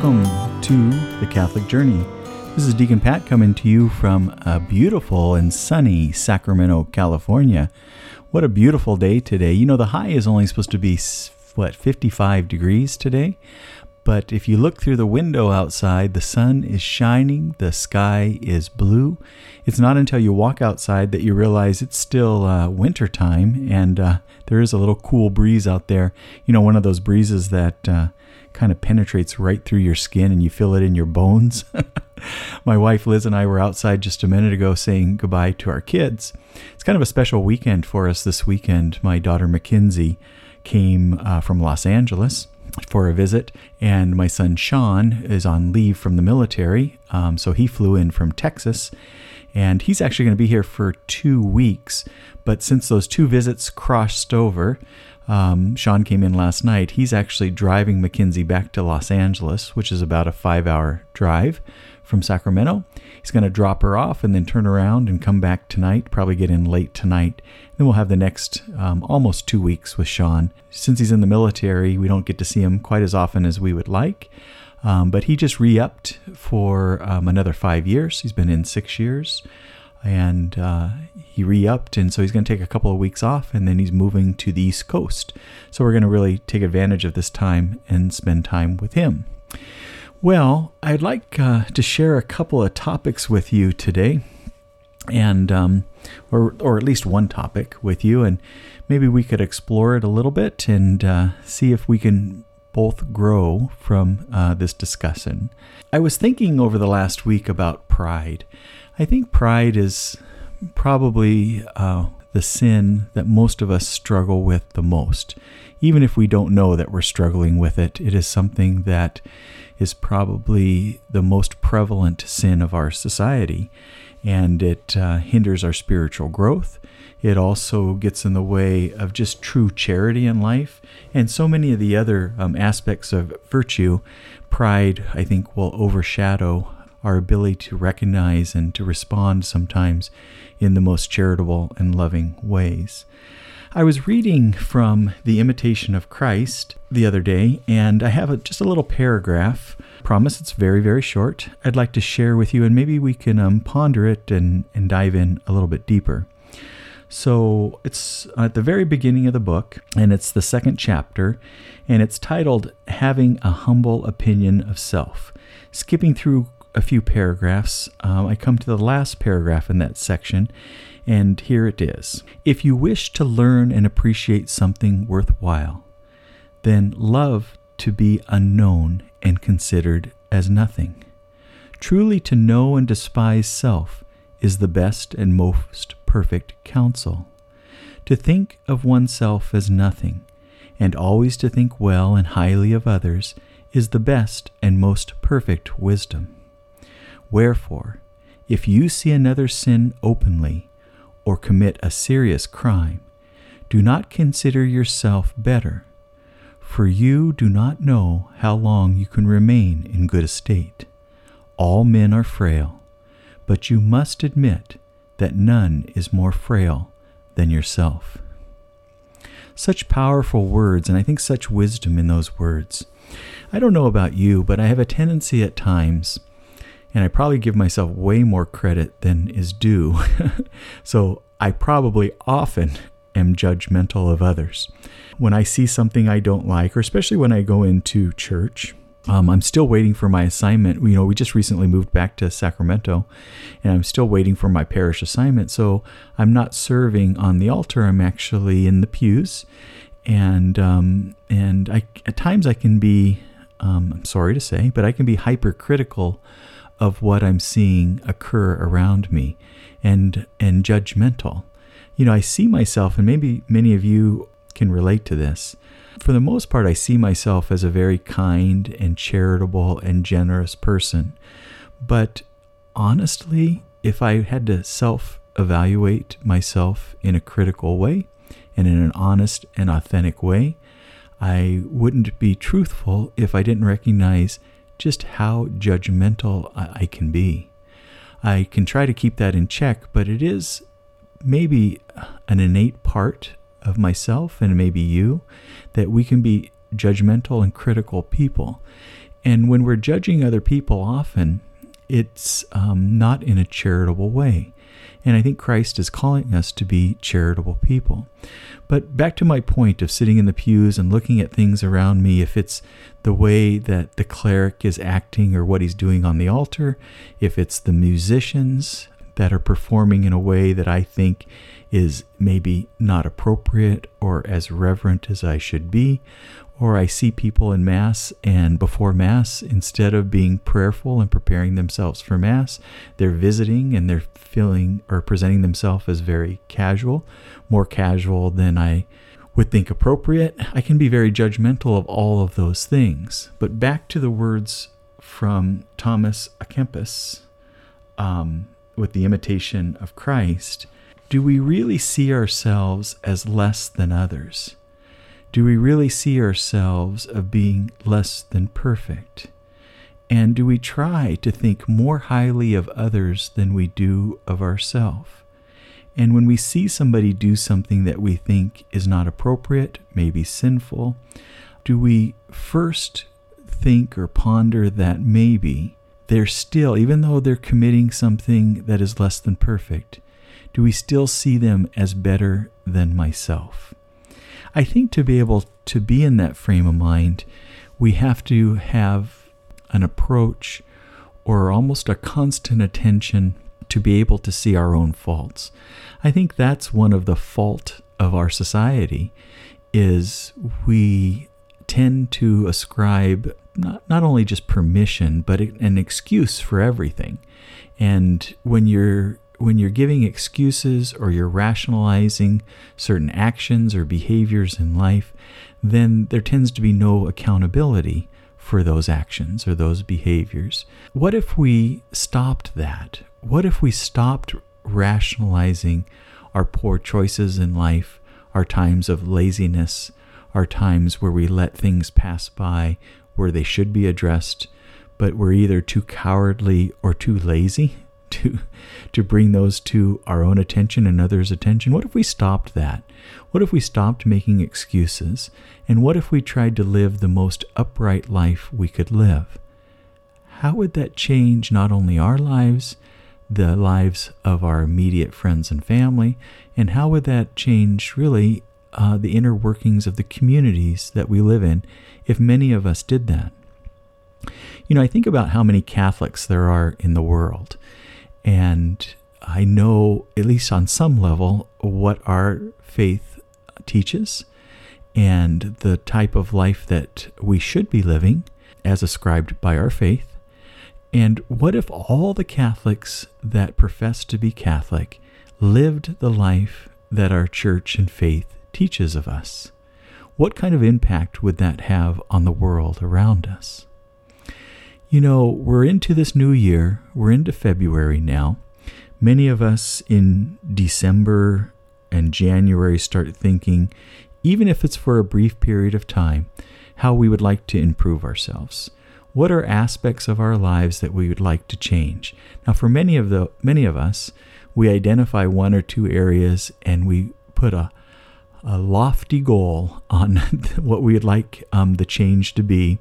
welcome to the Catholic Journey. This is Deacon Pat coming to you from a beautiful and sunny Sacramento, California. What a beautiful day today. You know, the high is only supposed to be, what, 55 degrees today? But if you look through the window outside, the sun is shining, the sky is blue. It's not until you walk outside that you realize it's still uh, winter time and uh, there is a little cool breeze out there. You know, one of those breezes that uh, kind of penetrates right through your skin and you feel it in your bones. My wife Liz and I were outside just a minute ago saying goodbye to our kids. It's kind of a special weekend for us this weekend. My daughter Mackenzie came uh, from Los Angeles for a visit, and my son Sean is on leave from the military, um, so he flew in from Texas, and he's actually going to be here for two weeks. But since those two visits crossed over, um, Sean came in last night. He's actually driving Mackenzie back to Los Angeles, which is about a five hour drive from Sacramento. He's going to drop her off and then turn around and come back tonight, probably get in late tonight. Then we'll have the next um, almost two weeks with Sean. Since he's in the military, we don't get to see him quite as often as we would like. Um, but he just re upped for um, another five years. He's been in six years and uh, he re-upped and so he's going to take a couple of weeks off and then he's moving to the east coast. So we're going to really take advantage of this time and spend time with him. Well i'd like uh, to share a couple of topics with you today and um, or, or at least one topic with you and maybe we could explore it a little bit and uh, see if we can both grow from uh, this discussion i was thinking over the last week about pride I think pride is probably uh, the sin that most of us struggle with the most. Even if we don't know that we're struggling with it, it is something that is probably the most prevalent sin of our society. And it uh, hinders our spiritual growth. It also gets in the way of just true charity in life and so many of the other um, aspects of virtue. Pride, I think, will overshadow our ability to recognize and to respond sometimes in the most charitable and loving ways. I was reading from The Imitation of Christ the other day, and I have a, just a little paragraph. promise it's very, very short. I'd like to share with you, and maybe we can um, ponder it and, and dive in a little bit deeper. So it's at the very beginning of the book, and it's the second chapter, and it's titled Having a Humble Opinion of Self. Skipping through a few paragraphs, um, I come to the last paragraph in that section, and here it is. If you wish to learn and appreciate something worthwhile, then love to be unknown and considered as nothing. Truly, to know and despise self is the best and most perfect counsel. To think of oneself as nothing, and always to think well and highly of others, is the best and most perfect wisdom. Wherefore, if you see another sin openly, or commit a serious crime, do not consider yourself better, for you do not know how long you can remain in good estate. All men are frail, but you must admit that none is more frail than yourself. Such powerful words, and I think such wisdom in those words. I don't know about you, but I have a tendency at times and I probably give myself way more credit than is due. so I probably often am judgmental of others. When I see something I don't like, or especially when I go into church, um, I'm still waiting for my assignment. You know, we just recently moved back to Sacramento, and I'm still waiting for my parish assignment. So I'm not serving on the altar. I'm actually in the pews, and um, and I at times I can be, um, I'm sorry to say, but I can be hypercritical of what I'm seeing occur around me and and judgmental. You know, I see myself and maybe many of you can relate to this. For the most part, I see myself as a very kind and charitable and generous person. But honestly, if I had to self evaluate myself in a critical way and in an honest and authentic way, I wouldn't be truthful if I didn't recognize just how judgmental I, can be. I can try to keep that in check, but it is maybe an innate part of myself and maybe you that we can be judgmental and critical people. And when we're judging other people, often it's um, not in a charitable way. And I think Christ is calling us to be charitable people. But back to my point of sitting in the pews and looking at things around me, if it's the way that the cleric is acting or what he's doing on the altar, if it's the musicians that are performing in a way that I think is maybe not appropriate or as reverent as I should be, or I see people in Mass and before Mass, instead of being prayerful and preparing themselves for Mass, they're visiting and they're feeling or presenting themselves as very casual, more casual than I would think appropriate. I can be very judgmental of all of those things. But back to the words from Thomas à Kempis um, with the imitation of Christ. Do we really see ourselves as less than others? Do we really see ourselves of being less than perfect? And do we try to think more highly of others than we do of ourselves? And when we see somebody do something that we think is not appropriate, maybe sinful, do we first think or ponder that maybe they're still, even though they're committing something that is less than perfect, do we still see them as better than myself? I think to be able to be in that frame of mind, we have to have an approach or almost a constant attention to be able to see our own faults. I think that's one of the fault of our society is we tend to ascribe not, not only just permission but an excuse for everything. And when you're when you're giving excuses or you're rationalizing certain actions or behaviors in life, then there tends to be no accountability for those actions or those behaviors. What if we stopped that? What if we stopped rationalizing our poor choices in life, our times of laziness, our times where we let things pass by where they should be addressed, but we're either too cowardly or too lazy to to bring those to our own attention and others' attention? What if we stopped that? What if we stopped making excuses? And what if we tried to live the most upright life we could live? How would that change not only our lives, the lives of our immediate friends and family, and how would that change really uh, the inner workings of the communities that we live in if many of us did that? You know, I think about how many Catholics there are in the world. And I know, at least on some level, what our faith teaches and the type of life that we should be living as ascribed by our faith. And what if all the Catholics that profess to be Catholic lived the life that our church and faith teaches of us? What kind of impact would that have on the world around us? You know, we're into this new year, we're into February now. Many of us in December and January start thinking, even if it's for a brief period of time, how we would like to improve ourselves. What are aspects of our lives that we would like to change? Now, for many of the many of us, we identify one or two areas and we put a a lofty goal on what we would like um, the change to be,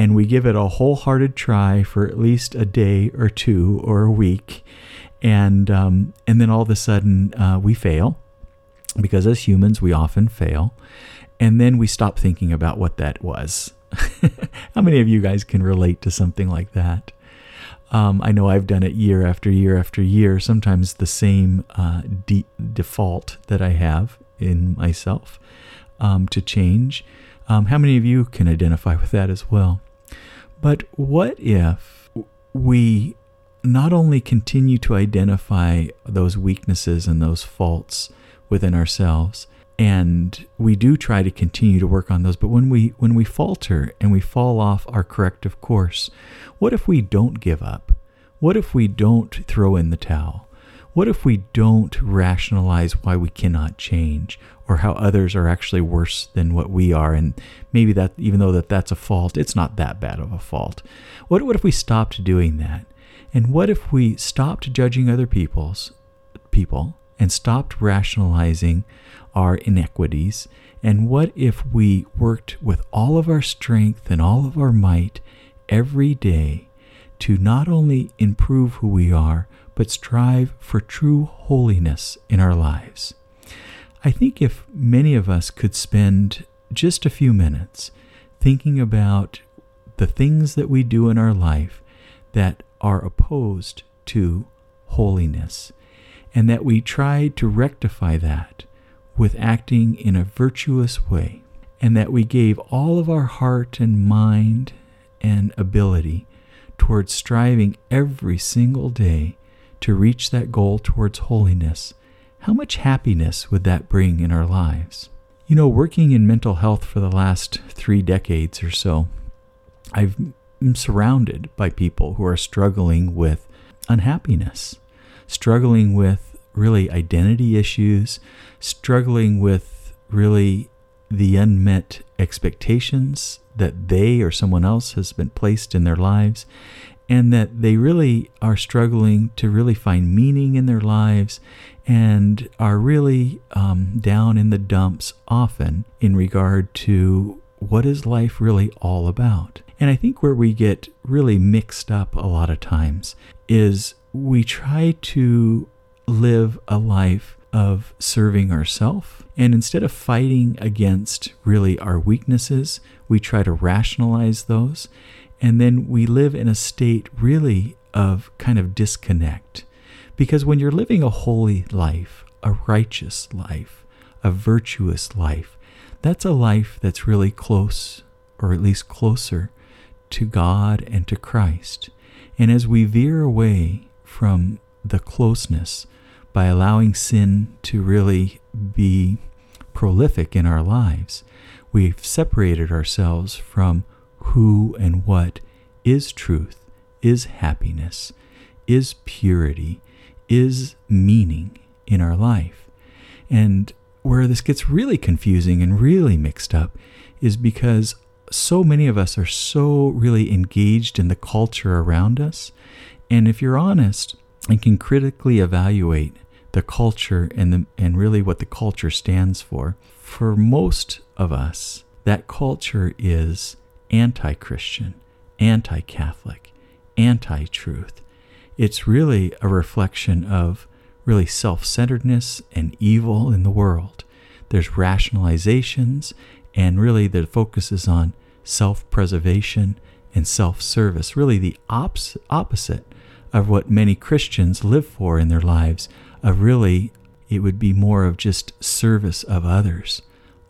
and we give it a wholehearted try for at least a day or two or a week, and um, and then all of a sudden uh, we fail, because as humans we often fail, and then we stop thinking about what that was. How many of you guys can relate to something like that? Um, I know I've done it year after year after year. Sometimes the same uh, de- default that I have in myself um, to change. Um, how many of you can identify with that as well? But what if we not only continue to identify those weaknesses and those faults within ourselves, and we do try to continue to work on those, but when we when we falter and we fall off our corrective course, what if we don't give up? What if we don't throw in the towel? What if we don't rationalize why we cannot change or how others are actually worse than what we are and maybe that even though that that's a fault, it's not that bad of a fault. What what if we stopped doing that? And what if we stopped judging other people's people and stopped rationalizing our inequities? And what if we worked with all of our strength and all of our might every day to not only improve who we are, but strive for true holiness in our lives. I think if many of us could spend just a few minutes thinking about the things that we do in our life that are opposed to holiness, and that we try to rectify that with acting in a virtuous way, and that we gave all of our heart and mind and ability towards striving every single day to reach that goal towards holiness, how much happiness would that bring in our lives? You know, working in mental health for the last three decades or so, I've am surrounded by people who are struggling with unhappiness, struggling with really identity issues, struggling with really the unmet expectations that they or someone else has been placed in their lives, and that they really are struggling to really find meaning in their lives and are really um, down in the dumps often in regard to what is life really all about. And I think where we get really mixed up a lot of times is we try to live a life of serving ourselves. And instead of fighting against really our weaknesses, we try to rationalize those. And then we live in a state really of kind of disconnect. Because when you're living a holy life, a righteous life, a virtuous life, that's a life that's really close, or at least closer, to God and to Christ. And as we veer away from the closeness by allowing sin to really be prolific in our lives, we've separated ourselves from who and what is truth, is happiness, is purity, is meaning in our life. And where this gets really confusing and really mixed up is because so many of us are so really engaged in the culture around us. And if you're honest and can critically evaluate the culture and the, and really what the culture stands for, for most of us, that culture is anti-Christian, anti-Catholic, anti-truth. It's really a reflection of really self-centeredness and evil in the world. There's rationalizations and really the focus is on self preservation and self service, really the ops- opposite of what many Christians live for in their lives, of really, it would be more of just service of others,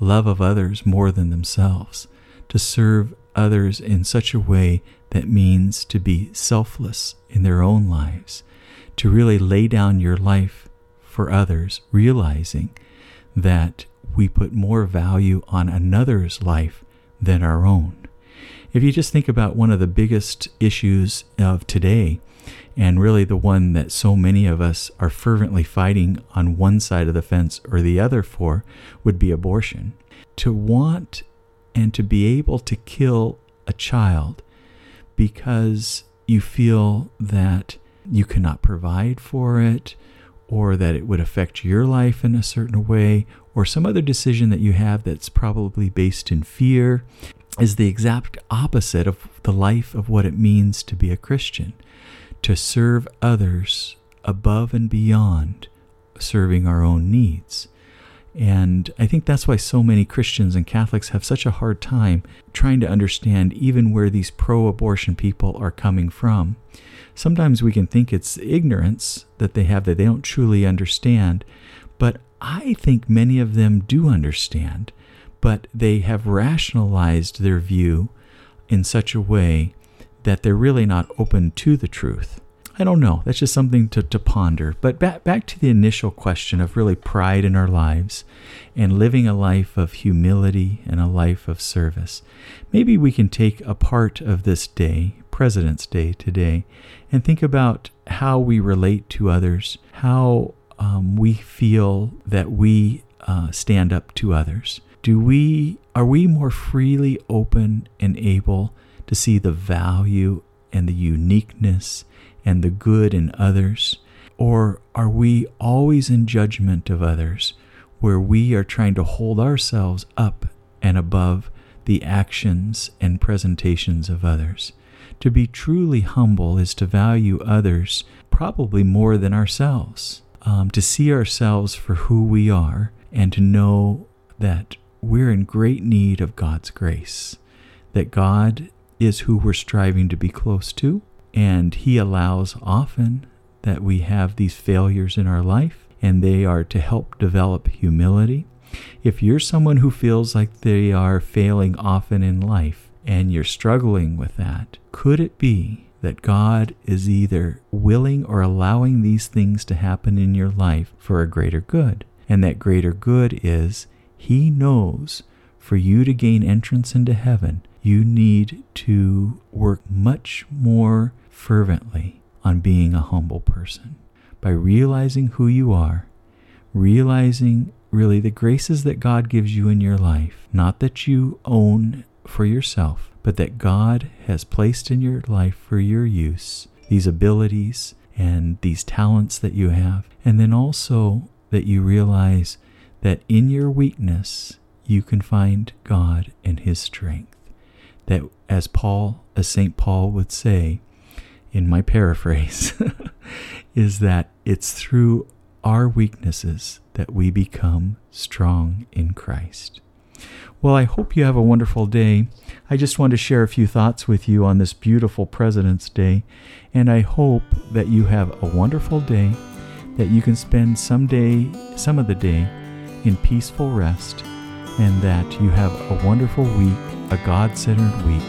love of others more than themselves, to serve others in such a way that means to be selfless in their own lives, to really lay down your life for others, realizing that we put more value on another's life than our own. If you just think about one of the biggest issues of today, and really the one that so many of us are fervently fighting on one side of the fence or the other for, would be abortion. To want and to be able to kill a child because you feel that you cannot provide for it, or that it would affect your life in a certain way, or some other decision that you have that's probably based in fear, is the exact opposite of the life of what it means to be a Christian. To serve others above and beyond serving our own needs. And I think that's why so many Christians and Catholics have such a hard time trying to understand even where these pro abortion people are coming from sometimes we can think it's ignorance that they have that they don't truly understand. But I think many of them do understand, but they have rationalized their view in such a way that they're really not open to the truth. I don't know. That's just something to, to ponder. But back, back to the initial question of really pride in our lives and living a life of humility and a life of service. Maybe we can take a part of this day, President's Day today, and think about how we relate to others, how um, we feel that we uh, stand up to others. Do we are we more freely open and able to see the value and the uniqueness and the good in others? Or are we always in judgment of others, where we are trying to hold ourselves up and above the actions and presentations of others? To be truly humble is to value others probably more than ourselves, um, to see ourselves for who we are, and to know that we're in great need of God's grace, that God is who we're striving to be close to, and He allows often that we have these failures in our life, and they are to help develop humility. If you're someone who feels like they are failing often in life and you're struggling with that, could it be that God is either willing or allowing these things to happen in your life for a greater good? And that greater good is He knows for you to gain entrance into heaven, you need to work much more fervently on being a humble person by realizing who you are, realizing really the graces that God gives you in your life, not that you own for yourself, but that God has placed in your life for your use, these abilities and these talents that you have. And then also that you realize that in your weakness, you can find God and His strength. That, as Paul, as St. Paul would say, in my paraphrase, is that it's through our weaknesses that we become strong in Christ. Well, I hope you have a wonderful day. I just want to share a few thoughts with you on this beautiful President's Day, and I hope that you have a wonderful day, that you can spend some day, some of the day, in peaceful rest, and that you have a wonderful week, a God centered week,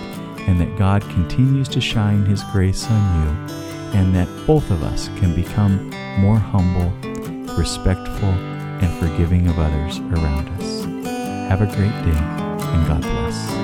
and that God continues to shine His grace on you, and that both of us can become more humble, respectful, and forgiving of others around us. Have a great day, and God bless.